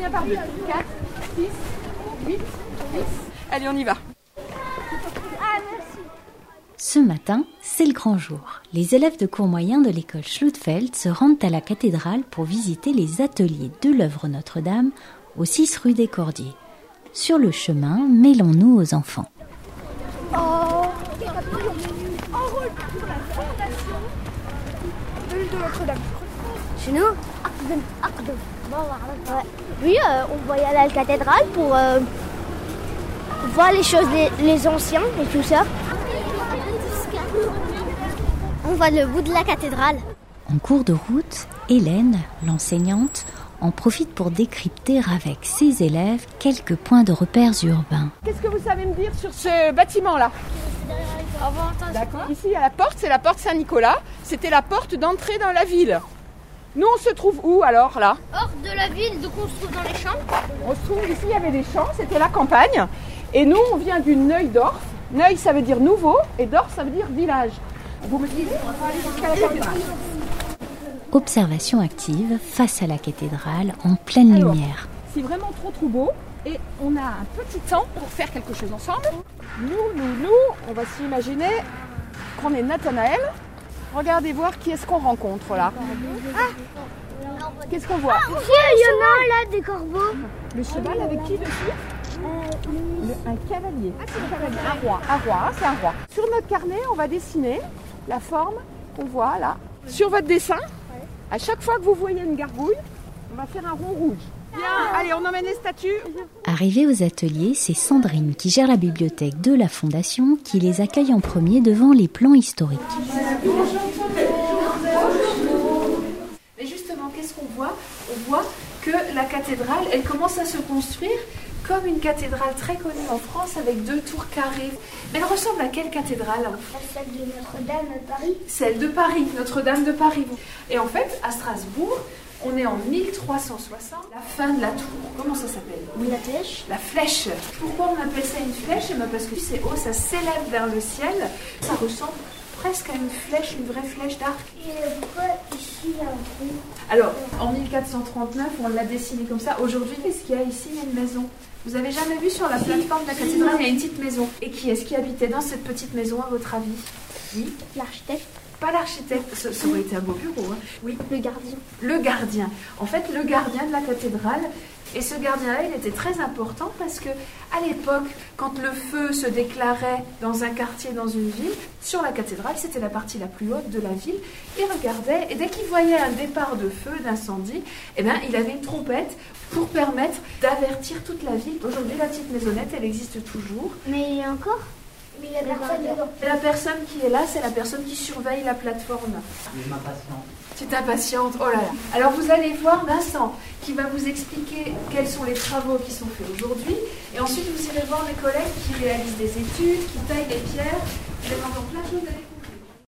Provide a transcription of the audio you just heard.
bien par deux. 4, 6, 8, 10. Allez, on y va. Ce matin, c'est le grand jour. Les élèves de cours moyen de l'école Schlutfeld se rendent à la cathédrale pour visiter les ateliers de l'œuvre Notre-Dame au 6 rue des Cordiers. Sur le chemin, mêlons-nous aux enfants. Oh, enrôle pour la fondation de Notre-Dame. Chez nous Aqdam, Aqdam. Ouais. Oui, euh, on va y aller à la cathédrale pour euh, voir les choses, les, les anciens et tout ça. On va le bout de la cathédrale. En cours de route, Hélène, l'enseignante, en profite pour décrypter avec ses élèves quelques points de repères urbains. Qu'est-ce que vous savez me dire sur ce bâtiment-là? D'accord. Ici, il y a la porte, c'est la porte Saint-Nicolas. C'était la porte d'entrée dans la ville. Nous, on se trouve où alors là? Hors de la ville, donc on se trouve dans les champs. On se trouve ici, il y avait des champs, c'était la campagne. Et nous, on vient du Neuil-Dorf. Neuil, ça veut dire nouveau, et Dorf, ça veut dire village. Vous me dites, on va aller jusqu'à la cathédrale. Observation active face à la cathédrale en pleine Alors. lumière. C'est vraiment trop trop beau. Et on a un petit temps pour faire quelque chose ensemble. Nous, nous, nous, on va s'imaginer qu'on est Nathanaël. Regardez voir qui est-ce qu'on rencontre là. Qu'est-ce qu'on voit Il y en a là des corbeaux. Le cheval avec qui dessus Le- Un cavalier. Un roi. Un roi, hein, c'est un roi. Sur notre carnet, on va dessiner la forme qu'on voit là. Sur votre dessin, à chaque fois que vous voyez une gargouille, on va faire un rond rouge. Bien, allez, on emmène les statues. Arrivée aux ateliers, c'est Sandrine qui gère la bibliothèque de la Fondation qui les accueille en premier devant les plans historiques. Mais justement, qu'est-ce qu'on voit? On voit que la cathédrale, elle commence à se construire comme une cathédrale très connue en France avec deux tours carrées. Mais elle ressemble à quelle cathédrale? Celle de Notre-Dame à Paris. Celle de Paris, Notre-Dame de Paris. Et en fait, à Strasbourg, on est en 1360, la fin de la tour. Comment ça s'appelle? Oui, la flèche. La flèche. Pourquoi on appelle ça une flèche? Eh ben Parce que c'est haut, ça s'élève vers le ciel. Ça ressemble presque à une flèche, une vraie flèche d'arc. Et pourquoi ici il y a un trou? Alors, en 1439, on l'a dessiné comme ça. Aujourd'hui, qu'est-ce qu'il y a ici? Il y a une maison. Vous avez jamais vu sur la plateforme de la cathédrale, il y a une petite maison. Et qui est-ce qui habitait dans cette petite maison, à votre avis? Oui L'architecte. Pas l'architecte, ça, ça aurait été un beau bureau. hein. Oui, Le gardien. le gardien. En fait, le gardien de la cathédrale. Et ce gardien-là, il était très important parce que, à l'époque, quand le feu se déclarait dans un quartier, dans une ville, sur la cathédrale, c'était la partie la plus haute de la ville, il regardait et dès qu'il voyait un départ de feu, d'incendie, eh ben, il avait une trompette pour permettre d'avertir toute la ville. Aujourd'hui, la petite maisonnette, elle existe toujours. Mais il y a encore? Mais il y a personne dedans. Et la personne qui est là, c'est la personne qui surveille la plateforme. Tu t'impatientes, oh là là. Alors vous allez voir Vincent qui va vous expliquer quels sont les travaux qui sont faits aujourd'hui. Et ensuite vous irez voir mes collègues qui réalisent des études, qui taillent les pierres. Vous allez voir plein de choses à découvrir.